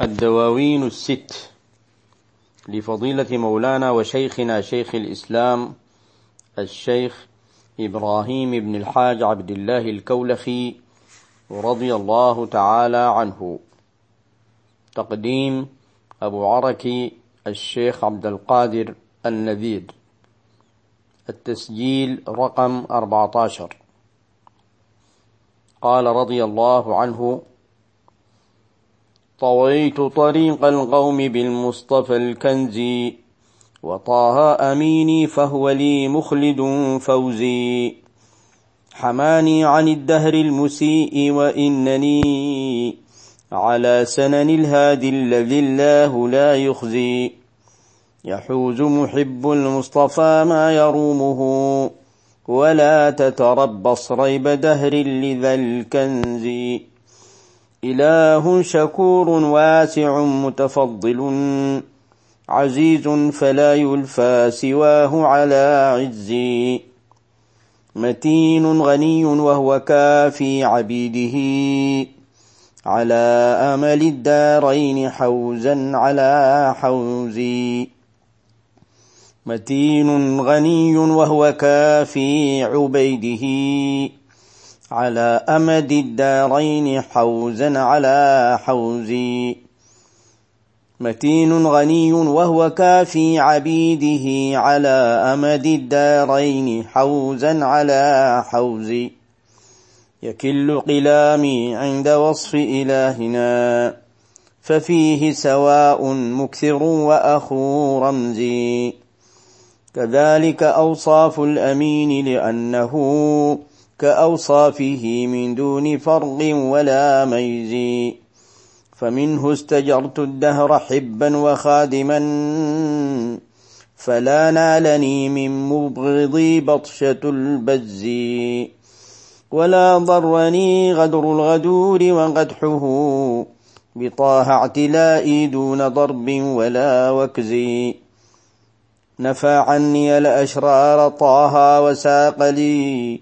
الدواوين الست لفضيلة مولانا وشيخنا شيخ الإسلام الشيخ إبراهيم بن الحاج عبد الله الكولخي رضي الله تعالى عنه. تقديم أبو عركي الشيخ عبد القادر النذير. التسجيل رقم 14 قال رضي الله عنه طويت طريق القوم بالمصطفى الكنزي وطه أميني فهو لي مخلد فوزي. حماني عن الدهر المسيء وإنني على سنن الهادي الذي الله لا يخزي. يحوز محب المصطفى ما يرومه ولا تتربص ريب دهر لذا الكنز إله شكور واسع متفضل عزيز فلا يلفى سواه على عزي. متين غني وهو كافي عبيده. على أمل الدارين حوزا على حوزي. متين غني وهو كافي عبيده. على أمد الدارين حوزا على حوزي. متين غني وهو كافي عبيده على أمد الدارين حوزا على حوزي. يكل قلامي عند وصف إلهنا ففيه سواء مكثر وأخو رمزي. كذلك أوصاف الأمين لأنه كأوصافه من دون فرق ولا ميز. فمنه استجرت الدهر حبا وخادما فلا نالني من مبغضي بطشة البز. ولا ضرني غدر الغدور وقدحه بطاه اعتلائي دون ضرب ولا وكز. نفى عني الأشرار طه وساق لي.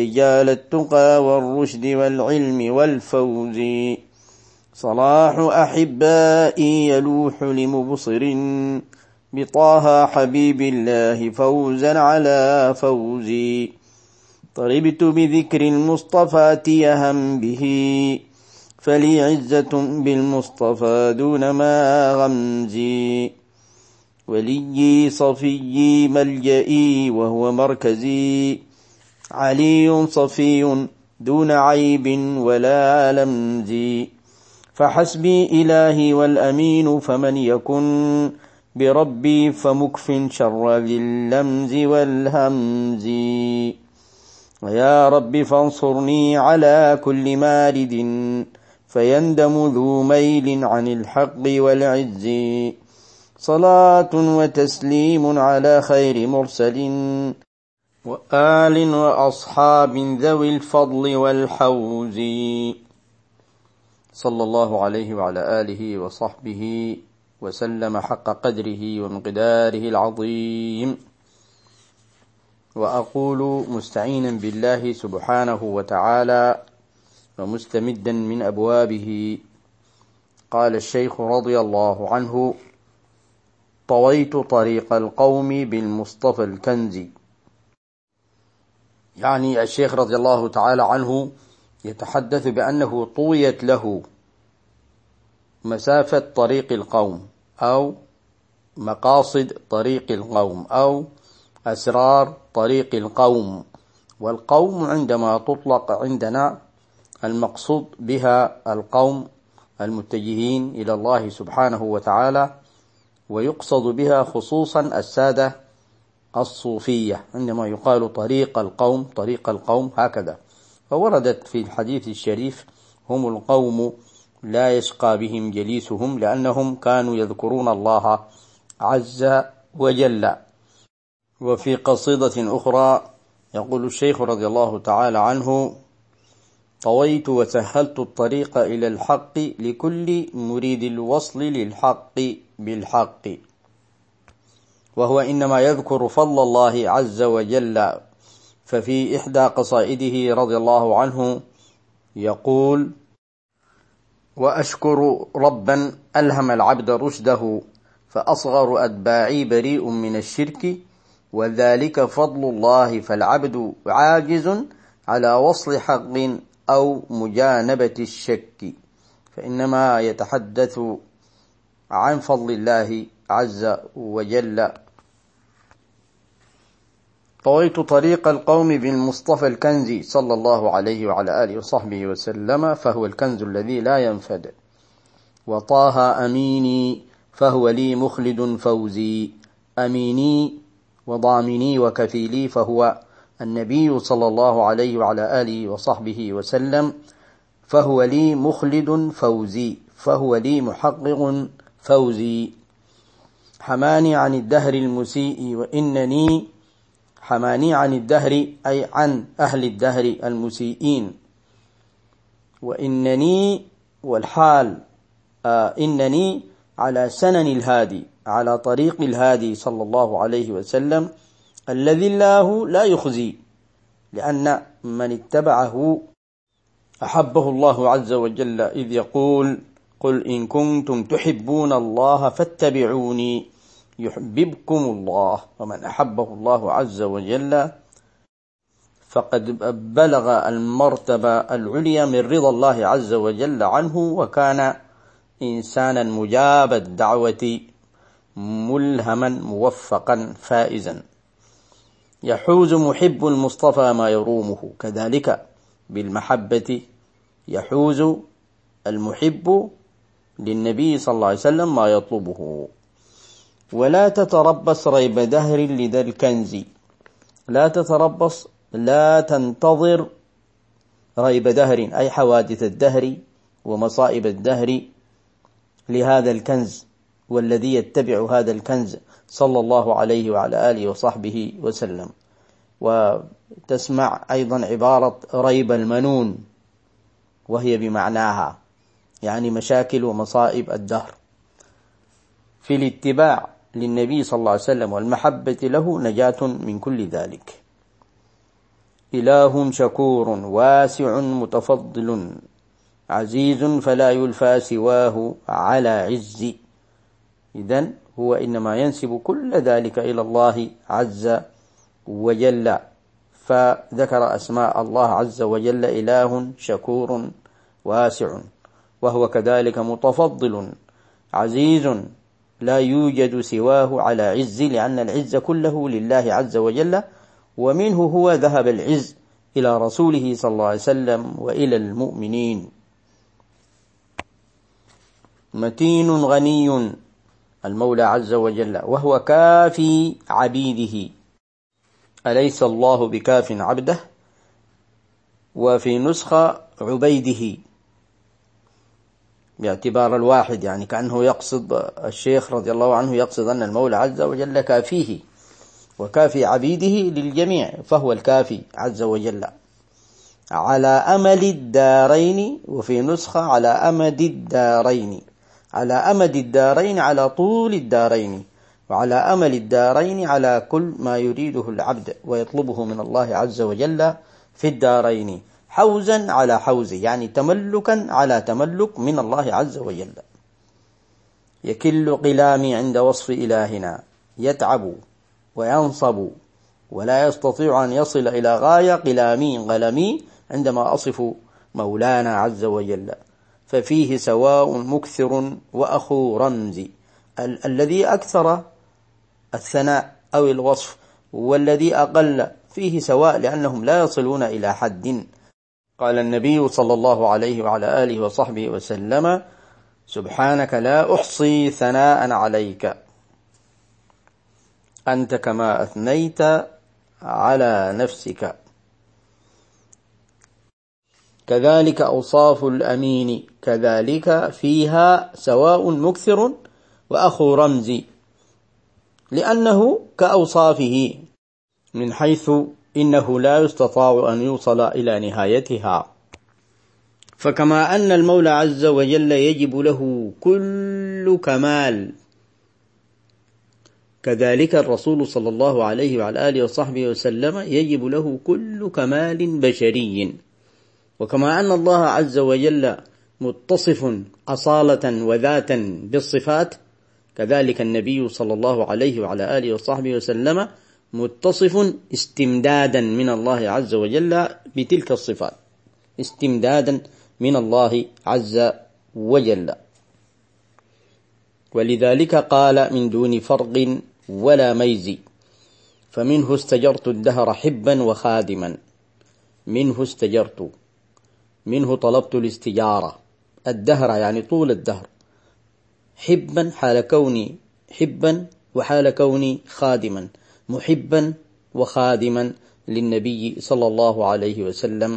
رجال التقى والرشد والعلم والفوز. صلاح أحبائي يلوح لمبصر بطه حبيب الله فوزا على فوزي طربت بذكر المصطفى تيهم به فلي عزة بالمصطفى دون ما غمزي وليي صفيي ملجئي وهو مركزي. علي صفي دون عيب ولا لمز فحسبي إلهي والأمين فمن يكن بربي فمكف شر ذي اللمز والهمز. ويا رب فانصرني على كل مارد فيندم ذو ميل عن الحق والعز. صلاة وتسليم على خير مرسل. وآل وأصحاب ذوي الفضل والحوز. صلى الله عليه وعلى آله وصحبه وسلم حق قدره ومقداره العظيم. وأقول مستعينا بالله سبحانه وتعالى ومستمدا من أبوابه. قال الشيخ رضي الله عنه طويت طريق القوم بالمصطفى الكنزي. يعني الشيخ رضي الله تعالى عنه يتحدث بأنه طويت له مسافة طريق القوم أو مقاصد طريق القوم أو أسرار طريق القوم. والقوم عندما تطلق عندنا المقصود بها القوم المتجهين إلى الله سبحانه وتعالى ويقصد بها خصوصا السادة الصوفية عندما يقال طريق القوم طريق القوم هكذا. فوردت في الحديث الشريف هم القوم لا يشقى بهم جليسهم لأنهم كانوا يذكرون الله عز وجل. وفي قصيدة أخرى يقول الشيخ رضي الله تعالى عنه طويت وسهلت الطريق إلى الحق لكل مريد الوصل للحق بالحق. وهو إنما يذكر فضل الله عز وجل. ففي إحدى قصائده رضي الله عنه يقول وأشكر ربا ألهم العبد رشده فأصغر أتباعي بريء من الشرك وذلك فضل الله فالعبد عاجز على وصل حق أو مجانبة الشك. فإنما يتحدث عن فضل الله عز وجل. طويت طريق القوم بالمصطفى الكنزي صلى الله عليه وعلى آله وصحبه وسلم فهو الكنز الذي لا ينفد. وطه أميني فهو لي مخلد فوزي. أميني وضامني وكفيلي فهو النبي صلى الله عليه وعلى آله وصحبه وسلم فهو لي مخلد فوزي. فهو لي محقق فوزي. حماني عن الدهر المسيء وإنني حماني عن الدهر أي عن أهل الدهر المسيئين. وإنني والحال آه إنني على سنن الهادي على طريق الهادي صلى الله عليه وسلم الذي الله لا يخزي لأن من اتبعه أحبه الله عز وجل إذ يقول قل إن كنتم تحبون الله فاتبعوني. يحببكم الله ومن أحبه الله عز وجل فقد بلغ المرتبة العليا من رضا الله عز وجل عنه وكان إنسانا مجاب الدعوة ملهما موفقا فائزا. يحوز محب المصطفى ما يرومه. كذلك بالمحبة يحوز المحب للنبي صلى الله عليه وسلم ما يطلبه. ولا تتربص ريب دهر لذا الكنز. لا تتربص لا تنتظر ريب دهر أي حوادث الدهر ومصائب الدهر لهذا الكنز والذي يتبع هذا الكنز صلى الله عليه وعلى آله وصحبه وسلم. وتسمع أيضا عبارة ريب المنون وهي بمعناها يعني مشاكل ومصائب الدهر. في الاتباع للنبي صلى الله عليه وسلم والمحبة له نجاة من كل ذلك. إله شكور واسع متفضل عزيز فلا يلفى سواه على عز. إذا هو إنما ينسب كل ذلك إلى الله عز وجل. فذكر أسماء الله عز وجل إله شكور واسع وهو كذلك متفضل عزيز لا يوجد سواه على عز لأن العز كله لله عز وجل ومنه هو ذهب العز إلى رسوله صلى الله عليه وسلم وإلى المؤمنين. متين غني المولى عز وجل وهو كافي عبيده. أليس الله بكاف عبده؟ وفي نسخة عبيده. باعتبار الواحد يعني كأنه يقصد الشيخ رضي الله عنه يقصد أن المولى عز وجل كافيه وكافي عبيده للجميع فهو الكافي عز وجل. على أمل الدارين وفي نسخة على أمد الدارين على أمد الدارين على طول الدارين وعلى أمل الدارين على كل ما يريده العبد ويطلبه من الله عز وجل في الدارين. حوزا على حوز يعني تملكا على تملك من الله عز وجل. يكل قلامي عند وصف إلهنا يتعب وينصب ولا يستطيع أن يصل إلى غاية قلامي غلمي عندما أصف مولانا عز وجل. ففيه سواء مكثر وأخو رمز. ال الذي أكثر الثناء أو الوصف والذي أقل فيه سواء لأنهم لا يصلون إلى حد. قال النبي صلى الله عليه وعلى آله وصحبه وسلم سبحانك لا أحصي ثناء عليك. أنت كما أثنيت على نفسك. كذلك أوصاف الأمين. كذلك فيها سواء مكثر وأخو رمز لأنه كأوصافه من حيث إنه لا يستطاع أن يوصل إلى نهايتها. فكما أن المولى عز وجل يجب له كل كمال. كذلك الرسول صلى الله عليه وعلى آله وصحبه وسلم يجب له كل كمال بشري. وكما أن الله عز وجل متصف أصالة وذاتا بالصفات كذلك النبي صلى الله عليه وعلى آله وصحبه وسلم متصف استمدادا من الله عز وجل بتلك الصفات. استمدادا من الله عز وجل. ولذلك قال من دون فرق ولا ميز. فمنه استجرت الدهر حبا وخادما. منه استجرت. منه طلبت الاستجارة. الدهر يعني طول الدهر. حبا حال كوني حبا وحال كوني خادما. محبا وخادما للنبي صلى الله عليه وسلم.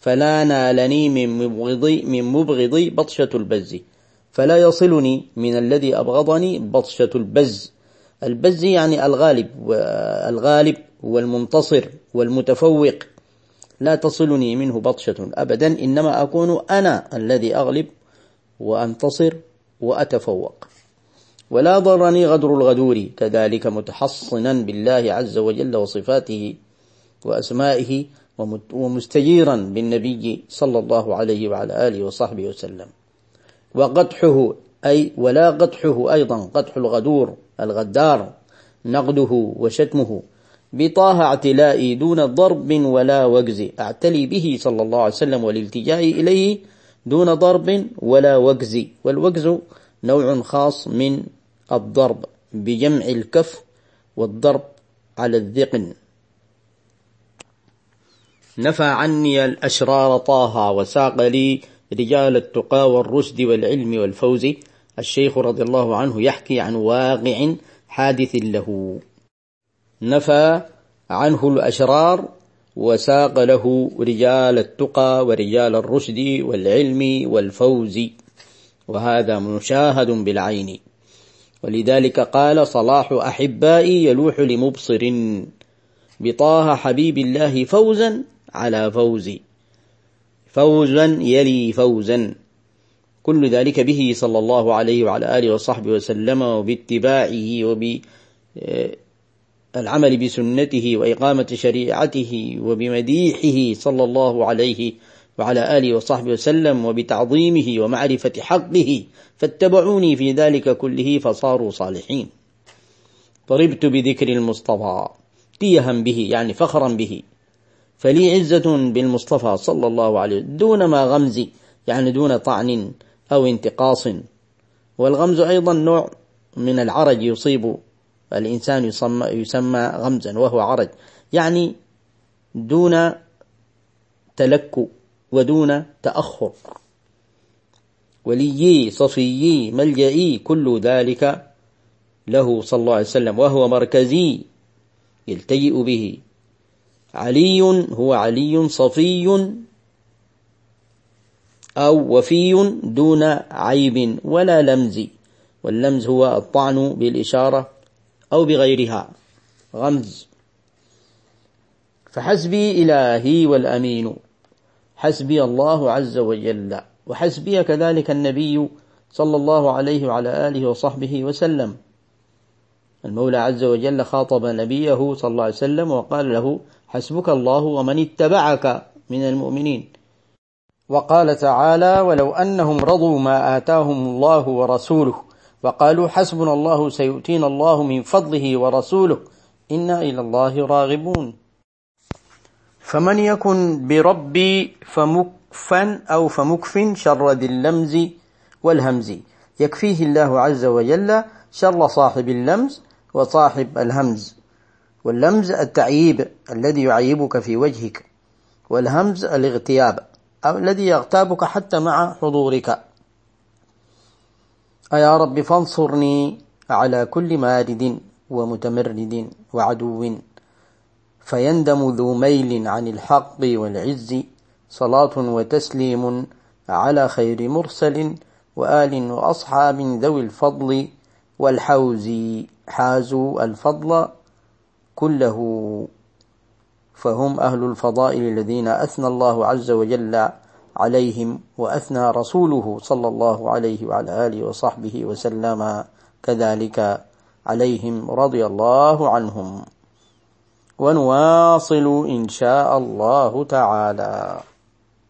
فلا نالني من مبغضي من مبغضي بطشة البز. فلا يصلني من الذي أبغضني بطشة البز. البز يعني الغالب والغالب والمنتصر والمتفوق. لا تصلني منه بطشة أبدا. إنما أكون أنا الذي أغلب وأنتصر وأتفوق. ولا ضرني غدر الغدور كذلك متحصنا بالله عز وجل وصفاته وأسمائه ومستجيرا بالنبي صلى الله عليه وعلى آله وصحبه وسلم. وقدحه أي ولا قدحه أيضا قدح الغدور الغدار نقده وشتمه بطاه اعتلائي دون ضرب ولا وجز أعتلي به صلى الله عليه وسلم والالتجاء إليه دون ضرب ولا وجز والوجز نوع خاص من الضرب بجمع الكف والضرب على الذقن. نفى عني الأشرار طه وساق لي رجال التقى والرشد والعلم والفوز. الشيخ رضي الله عنه يحكي عن واقع حادث له. نفى عنه الأشرار وساق له رجال التقى ورجال الرشد والعلم والفوز. وهذا مشاهد بالعين. ولذلك قال صلاح أحبائي يلوح لمبصر. بطه حبيب الله فوزا على فوز فوزا يلي فوزا. كل ذلك به صلى الله عليه وعلى آله وصحبه وسلم وباتباعه وبالعمل بسنته وإقامة شريعته وبمديحه صلى الله عليه وعلى آله وصحبه وسلم وبتعظيمه ومعرفة حقه فاتبعوني في ذلك كله فصاروا صالحين. طربت بذكر المصطفى تيها به يعني فخرا به. فلي عزة بالمصطفى صلى الله عليه وسلم دون ما غمز يعني دون طعن أو انتقاص. والغمز أيضا نوع من العرج يصيب الإنسان يسمى, يسمى غمزا وهو عرج يعني دون تلكؤ. ودون تأخر. وليي صفيي ملجئي كل ذلك له صلى الله عليه وسلم وهو مركزي يلتجئ به. علي هو علي صفي أو وفي دون عيب ولا لمز واللمز هو الطعن بالإشارة أو بغيرها غمز. فحسبي إلهي والأمين. حسبي الله عز وجل. وحسبي كذلك النبي صلى الله عليه وعلى آله وصحبه وسلم. المولى عز وجل خاطب نبيه صلى الله عليه وسلم وقال له حسبك الله ومن اتبعك من المؤمنين. وقال تعالى ولو أنهم رضوا ما آتاهم الله ورسوله وقالوا حسبنا الله سيؤتينا الله من فضله ورسوله إنا إلى الله راغبون. فمن يكن بربي فمكفا أو فمكف شر ذي اللمز والهمز. يكفيه الله عز وجل شر صاحب اللمز وصاحب الهمز. واللمز التعييب الذي يعيبك في وجهك. والهمز الاغتياب الذي يغتابك حتى مع حضورك. أيا رب فانصرني على كل مارد ومتمرد وعدو. فيندم ذو ميل عن الحق والعز صلاة وتسليم على خير مرسل وآل وأصحاب ذوي الفضل والحوز حازوا الفضل كله. فهم أهل الفضائل الذين أثنى الله عز وجل عليهم وأثنى رسوله صلى الله عليه وعلى آله وصحبه وسلم كذلك عليهم رضي الله عنهم. ونواصل إن شاء الله تعالى.